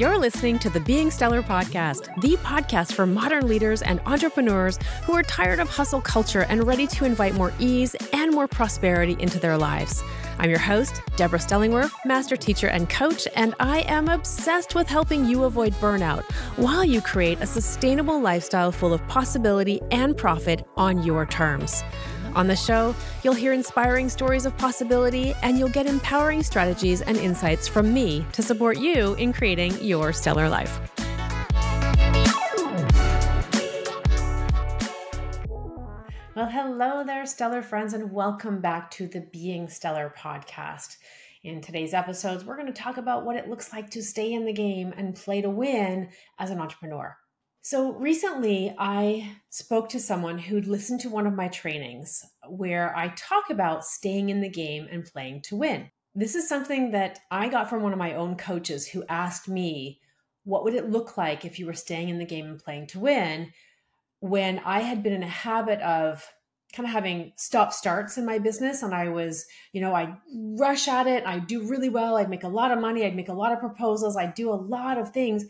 You're listening to the Being Stellar podcast, the podcast for modern leaders and entrepreneurs who are tired of hustle culture and ready to invite more ease and more prosperity into their lives. I'm your host, Deborah Stellingwerff, master teacher and coach, and I am obsessed with helping you avoid burnout while you create a sustainable lifestyle full of possibility and profit on your terms. On the show, you'll hear inspiring stories of possibility and you'll get empowering strategies and insights from me to support you in creating your stellar life. Well, hello there, stellar friends, and welcome back to the Being Stellar podcast. In today's episodes, we're going to talk about what it looks like to stay in the game and play to win as an entrepreneur. So recently, I spoke to someone who'd listened to one of my trainings where I talk about staying in the game and playing to win. This is something that I got from one of my own coaches who asked me, What would it look like if you were staying in the game and playing to win? When I had been in a habit of kind of having stop starts in my business and I was, you know, I rush at it, I do really well, I'd make a lot of money, I'd make a lot of proposals, I'd do a lot of things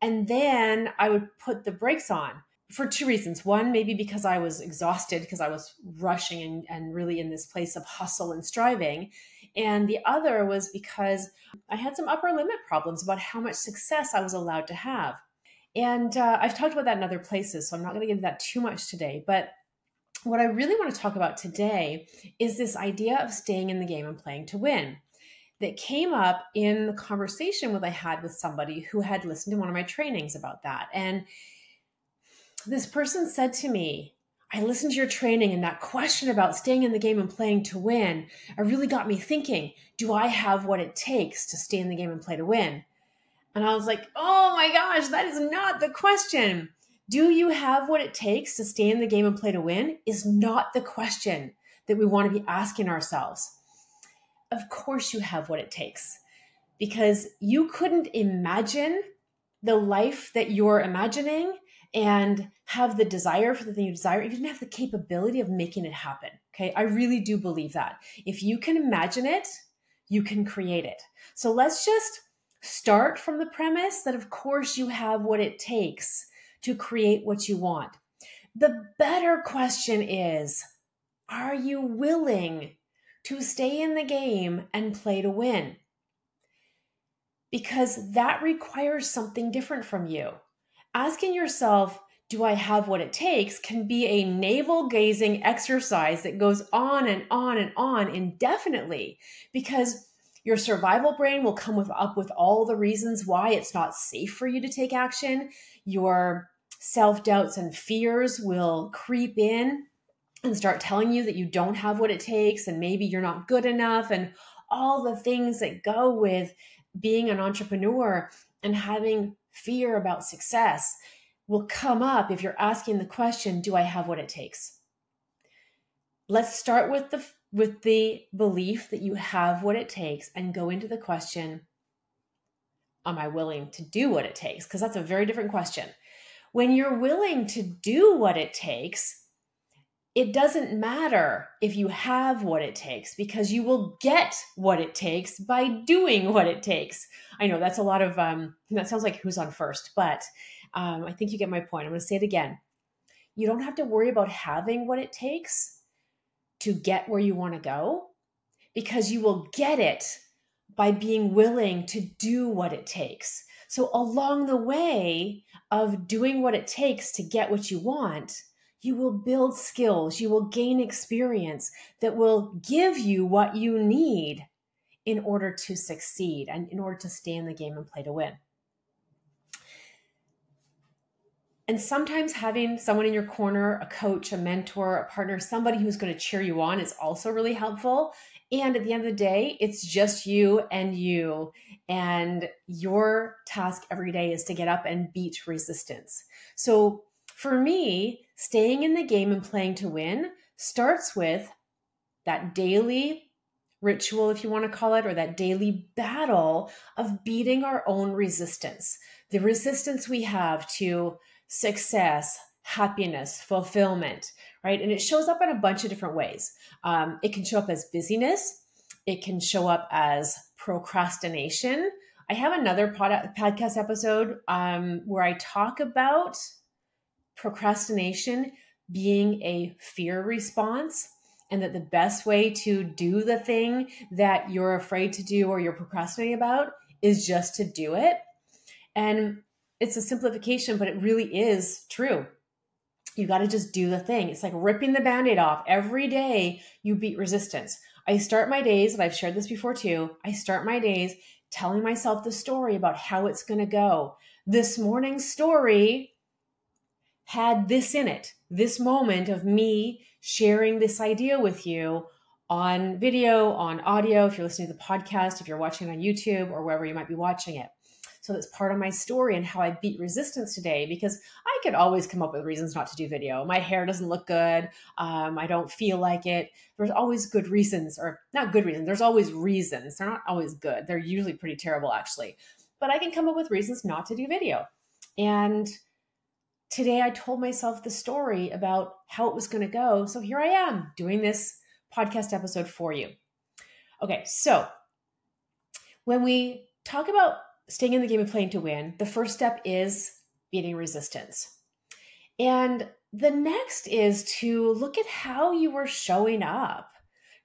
and then I would put the brakes on for two reasons. One, maybe because I was exhausted because I was rushing and, and really in this place of hustle and striving. And the other was because I had some upper limit problems about how much success I was allowed to have. And uh, I've talked about that in other places, so I'm not going to into that too much today. But what I really want to talk about today is this idea of staying in the game and playing to win that came up in the conversation that I had with somebody who had listened to one of my trainings about that. And this person said to me, I listened to your training and that question about staying in the game and playing to win, it really got me thinking, do I have what it takes to stay in the game and play to win? And I was like, oh my gosh, that is not the question. Do you have what it takes to stay in the game and play to win? Is not the question that we want to be asking ourselves of course you have what it takes because you couldn't imagine the life that you're imagining and have the desire for the thing you desire you didn't have the capability of making it happen. Okay. I really do believe that. If you can imagine it, you can create it. So let's just start from the premise that, of course, you have what it takes to create what you want. The better question is Are you willing to stay in the game and play to win. Because that requires something different from you. Asking yourself, do I have what it takes, can be a navel gazing exercise that goes on and on and on indefinitely because your survival brain will come with, up with all the reasons why it's not safe for you to take action. Your self doubts and fears will creep in and start telling you that you don't have what it takes and maybe you're not good enough and all the things that go with being an entrepreneur and having fear about success will come up if you're asking the question do i have what it takes? Let's start with the with the belief that you have what it takes and go into the question am i willing to do what it takes? Because that's a very different question. When you're willing to do what it takes it doesn't matter if you have what it takes because you will get what it takes by doing what it takes. I know that's a lot of, um, that sounds like who's on first, but um, I think you get my point. I'm going to say it again. You don't have to worry about having what it takes to get where you want to go because you will get it by being willing to do what it takes. So, along the way of doing what it takes to get what you want, you will build skills, you will gain experience that will give you what you need in order to succeed and in order to stay in the game and play to win. And sometimes having someone in your corner, a coach, a mentor, a partner, somebody who's going to cheer you on is also really helpful. And at the end of the day, it's just you and you. And your task every day is to get up and beat resistance. So for me, staying in the game and playing to win starts with that daily ritual, if you want to call it, or that daily battle of beating our own resistance. The resistance we have to success, happiness, fulfillment, right? And it shows up in a bunch of different ways. Um, it can show up as busyness, it can show up as procrastination. I have another pod- podcast episode um, where I talk about procrastination being a fear response and that the best way to do the thing that you're afraid to do or you're procrastinating about is just to do it. And it's a simplification, but it really is true. You got to just do the thing. It's like ripping the band aid off. Every day you beat resistance. I start my days, and I've shared this before too. I start my days telling myself the story about how it's going to go. This morning's story had this in it this moment of me sharing this idea with you on video, on audio, if you're listening to the podcast, if you're watching on YouTube or wherever you might be watching it. So that's part of my story and how I beat resistance today because I could always come up with reasons not to do video. My hair doesn't look good. Um, I don't feel like it. There's always good reasons, or not good reasons. There's always reasons. They're not always good. They're usually pretty terrible, actually. But I can come up with reasons not to do video. And today I told myself the story about how it was going to go. So here I am doing this podcast episode for you. Okay, so when we talk about staying in the game and playing to win, the first step is beating resistance. And the next is to look at how you are showing up.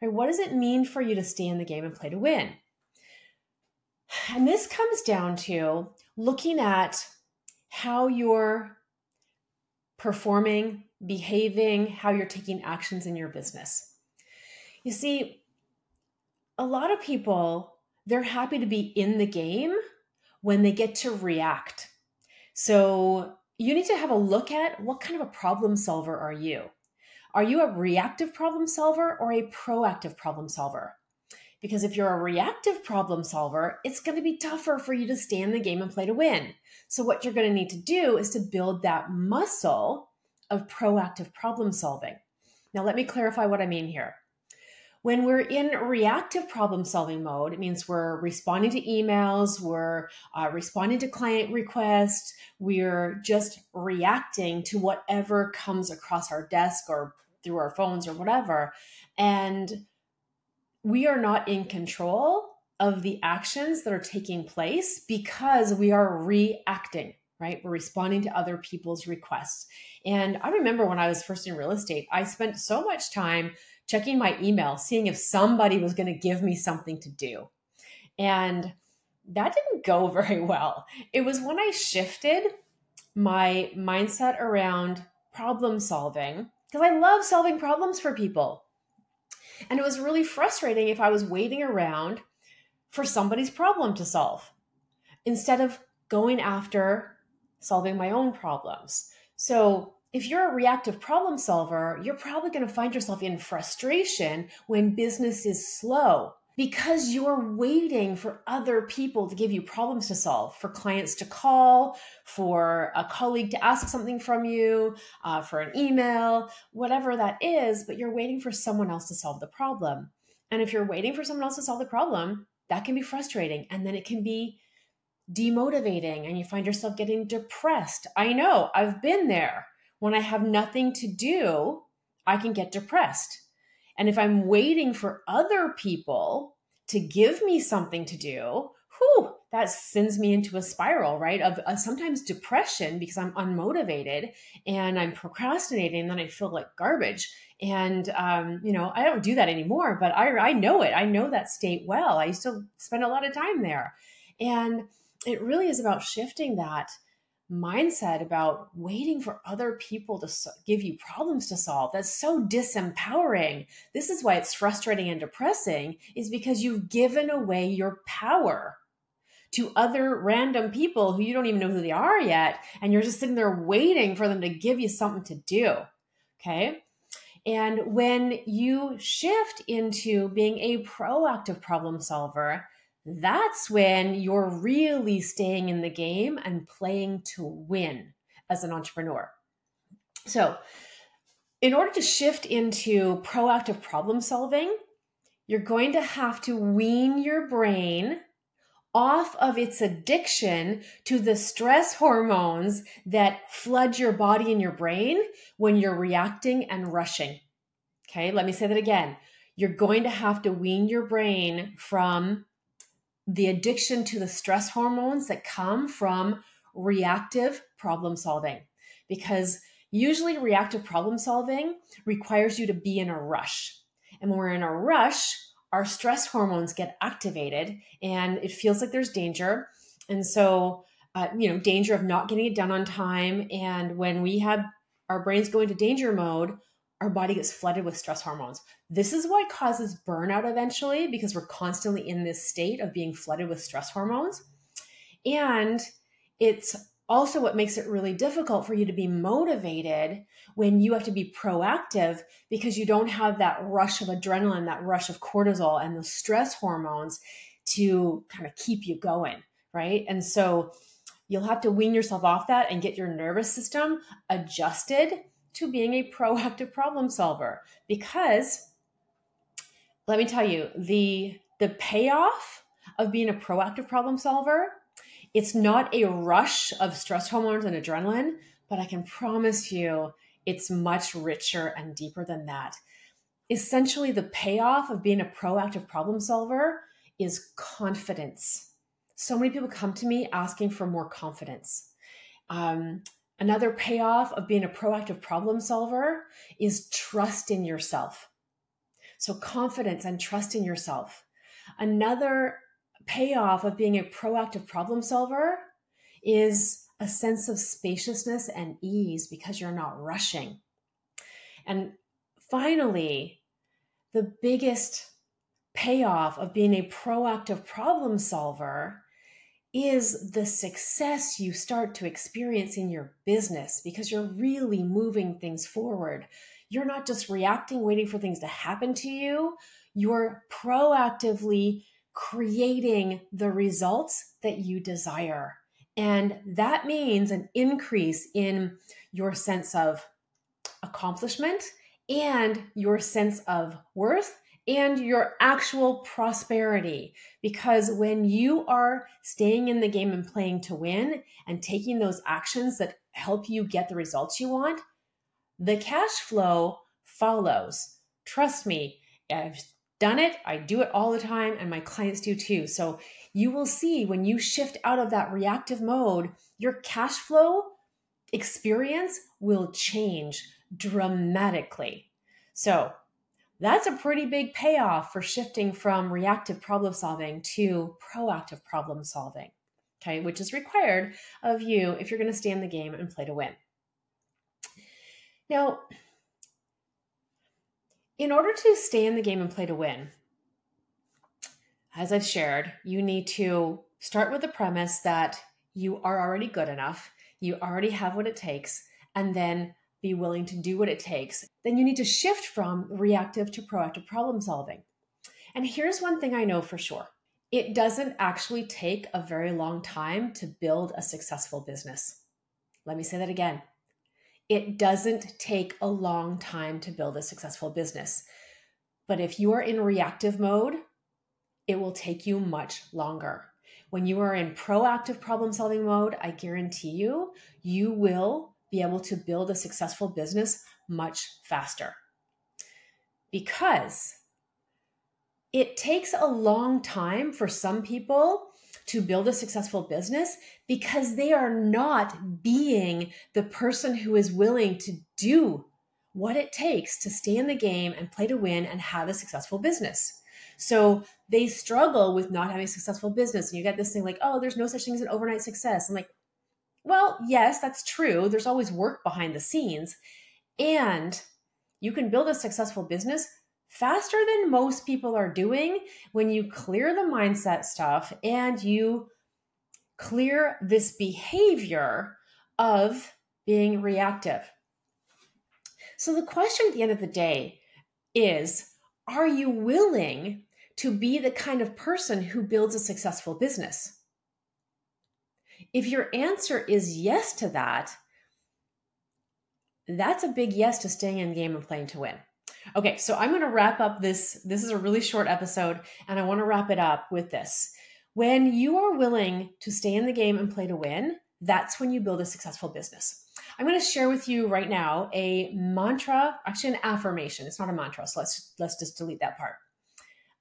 Right? What does it mean for you to stay in the game and play to win? And this comes down to looking at how you're performing, behaving, how you're taking actions in your business. You see, a lot of people, they're happy to be in the game when they get to react. So you need to have a look at what kind of a problem solver are you? Are you a reactive problem solver or a proactive problem solver? Because if you're a reactive problem solver, it's going to be tougher for you to stay in the game and play to win. So, what you're going to need to do is to build that muscle of proactive problem solving. Now, let me clarify what I mean here. When we're in reactive problem solving mode, it means we're responding to emails, we're uh, responding to client requests, we're just reacting to whatever comes across our desk or through our phones or whatever. And we are not in control of the actions that are taking place because we are reacting, right? We're responding to other people's requests. And I remember when I was first in real estate, I spent so much time checking my email, seeing if somebody was going to give me something to do. And that didn't go very well. It was when I shifted my mindset around problem solving, because I love solving problems for people. And it was really frustrating if I was waiting around for somebody's problem to solve instead of going after solving my own problems. So, if you're a reactive problem solver, you're probably going to find yourself in frustration when business is slow because you're waiting for other people to give you problems to solve, for clients to call, for a colleague to ask something from you, uh, for an email, whatever that is, but you're waiting for someone else to solve the problem. And if you're waiting for someone else to solve the problem, that can be frustrating. And then it can be demotivating and you find yourself getting depressed. I know, I've been there. When I have nothing to do, I can get depressed and if I'm waiting for other people to give me something to do, whew, that sends me into a spiral, right? Of uh, sometimes depression because I'm unmotivated and I'm procrastinating, and then I feel like garbage. And um, you know, I don't do that anymore, but I I know it. I know that state well. I used to spend a lot of time there, and it really is about shifting that mindset about waiting for other people to so- give you problems to solve. That's so disempowering. This is why it's frustrating and depressing is because you've given away your power to other random people who you don't even know who they are yet and you're just sitting there waiting for them to give you something to do okay? And when you shift into being a proactive problem solver that's when you're really staying in the game and playing to win as an entrepreneur. So, in order to shift into proactive problem solving, you're going to have to wean your brain off of its addiction to the stress hormones that flood your body and your brain when you're reacting and rushing. Okay, let me say that again. You're going to have to wean your brain from the addiction to the stress hormones that come from reactive problem solving. Because usually, reactive problem solving requires you to be in a rush. And when we're in a rush, our stress hormones get activated and it feels like there's danger. And so, uh, you know, danger of not getting it done on time. And when we have our brains go into danger mode, our body gets flooded with stress hormones. This is what causes burnout eventually because we're constantly in this state of being flooded with stress hormones. And it's also what makes it really difficult for you to be motivated when you have to be proactive because you don't have that rush of adrenaline, that rush of cortisol, and the stress hormones to kind of keep you going, right? And so you'll have to wean yourself off that and get your nervous system adjusted to being a proactive problem solver. Because let me tell you the the payoff of being a proactive problem solver it's not a rush of stress hormones and adrenaline but i can promise you it's much richer and deeper than that. Essentially the payoff of being a proactive problem solver is confidence. So many people come to me asking for more confidence. Um, Another payoff of being a proactive problem solver is trust in yourself. So, confidence and trust in yourself. Another payoff of being a proactive problem solver is a sense of spaciousness and ease because you're not rushing. And finally, the biggest payoff of being a proactive problem solver is the success you start to experience in your business because you're really moving things forward. You're not just reacting, waiting for things to happen to you, you're proactively creating the results that you desire. And that means an increase in your sense of accomplishment and your sense of worth and your actual prosperity. Because when you are staying in the game and playing to win and taking those actions that help you get the results you want, the cash flow follows. Trust me, I've done it, I do it all the time, and my clients do too. So you will see when you shift out of that reactive mode, your cash flow experience will change dramatically. So, that's a pretty big payoff for shifting from reactive problem solving to proactive problem solving, okay, which is required of you if you're going to stay in the game and play to win. Now, in order to stay in the game and play to win, as I've shared, you need to start with the premise that you are already good enough, you already have what it takes, and then be willing to do what it takes, then you need to shift from reactive to proactive problem solving. And here's one thing I know for sure it doesn't actually take a very long time to build a successful business. Let me say that again. It doesn't take a long time to build a successful business. But if you are in reactive mode, it will take you much longer. When you are in proactive problem solving mode, I guarantee you, you will be able to build a successful business much faster. Because it takes a long time for some people to build a successful business because they are not being the person who is willing to do what it takes to stay in the game and play to win and have a successful business. So they struggle with not having a successful business. And you get this thing like, oh, there's no such thing as an overnight success. I'm like, well, yes, that's true. There's always work behind the scenes. And you can build a successful business faster than most people are doing when you clear the mindset stuff and you clear this behavior of being reactive. So, the question at the end of the day is Are you willing to be the kind of person who builds a successful business? If your answer is yes to that, that's a big yes to staying in the game and playing to win. Okay, so I'm going to wrap up this. This is a really short episode, and I want to wrap it up with this. When you are willing to stay in the game and play to win, that's when you build a successful business. I'm going to share with you right now a mantra, actually an affirmation. It's not a mantra, so let's let's just delete that part.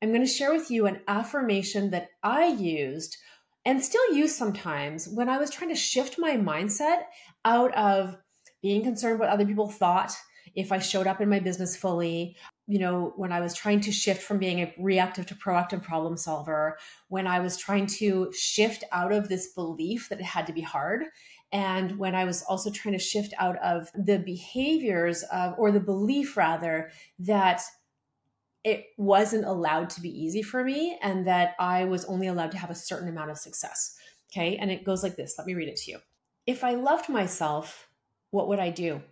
I'm going to share with you an affirmation that I used and still use sometimes when I was trying to shift my mindset out of being concerned what other people thought if I showed up in my business fully, you know, when I was trying to shift from being a reactive to proactive problem solver, when I was trying to shift out of this belief that it had to be hard, and when I was also trying to shift out of the behaviors of, or the belief rather, that it wasn't allowed to be easy for me and that I was only allowed to have a certain amount of success. Okay. And it goes like this let me read it to you. If I loved myself, what would I do?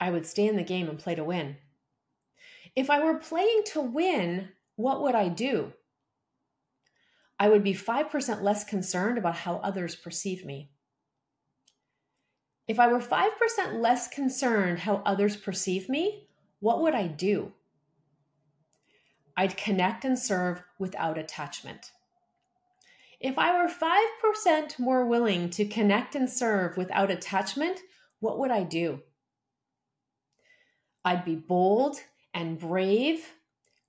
I would stay in the game and play to win. If I were playing to win, what would I do? I would be 5% less concerned about how others perceive me. If I were 5% less concerned how others perceive me, what would I do? I'd connect and serve without attachment. If I were 5% more willing to connect and serve without attachment, what would I do? I'd be bold and brave,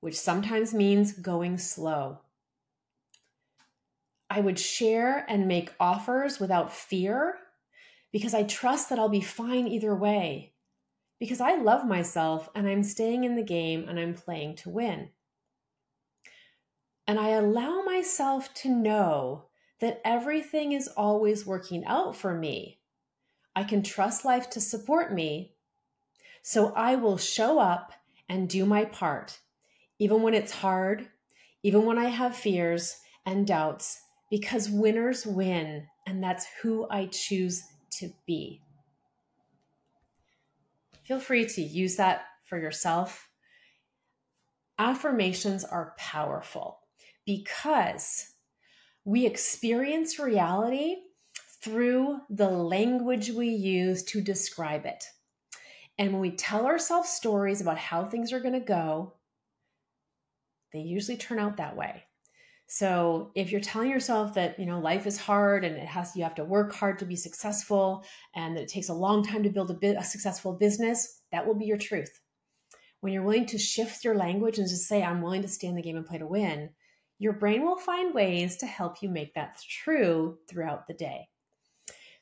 which sometimes means going slow. I would share and make offers without fear because I trust that I'll be fine either way. Because I love myself and I'm staying in the game and I'm playing to win. And I allow myself to know that everything is always working out for me. I can trust life to support me. So I will show up and do my part, even when it's hard, even when I have fears and doubts, because winners win, and that's who I choose to be. Feel free to use that for yourself. Affirmations are powerful because we experience reality through the language we use to describe it. And when we tell ourselves stories about how things are going to go, they usually turn out that way. So if you're telling yourself that, you know, life is hard and it has you have to work hard to be successful and that it takes a long time to build a, a successful business, that will be your truth. When you're willing to shift your language and just say I'm willing to stay in the game and play to win, your brain will find ways to help you make that true throughout the day.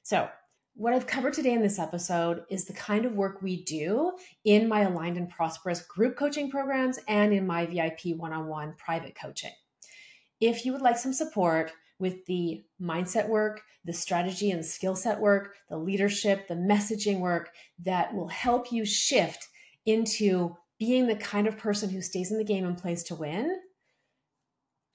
So, what I've covered today in this episode is the kind of work we do in my Aligned and Prosperous group coaching programs and in my VIP one on one private coaching. If you would like some support with the mindset work, the strategy and skill set work, the leadership, the messaging work that will help you shift into being the kind of person who stays in the game and plays to win,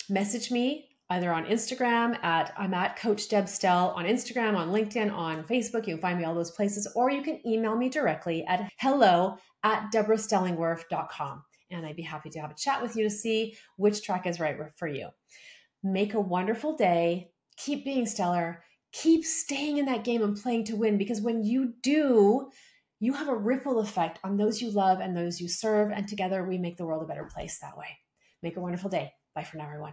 message me either on Instagram at I'm at Coach Deb Stell on Instagram, on LinkedIn, on Facebook. You can find me all those places, or you can email me directly at hello at deborahstellingwerff.com. And I'd be happy to have a chat with you to see which track is right for you. Make a wonderful day. Keep being stellar. Keep staying in that game and playing to win because when you do, you have a ripple effect on those you love and those you serve. And together we make the world a better place that way. Make a wonderful day. Bye for now, everyone.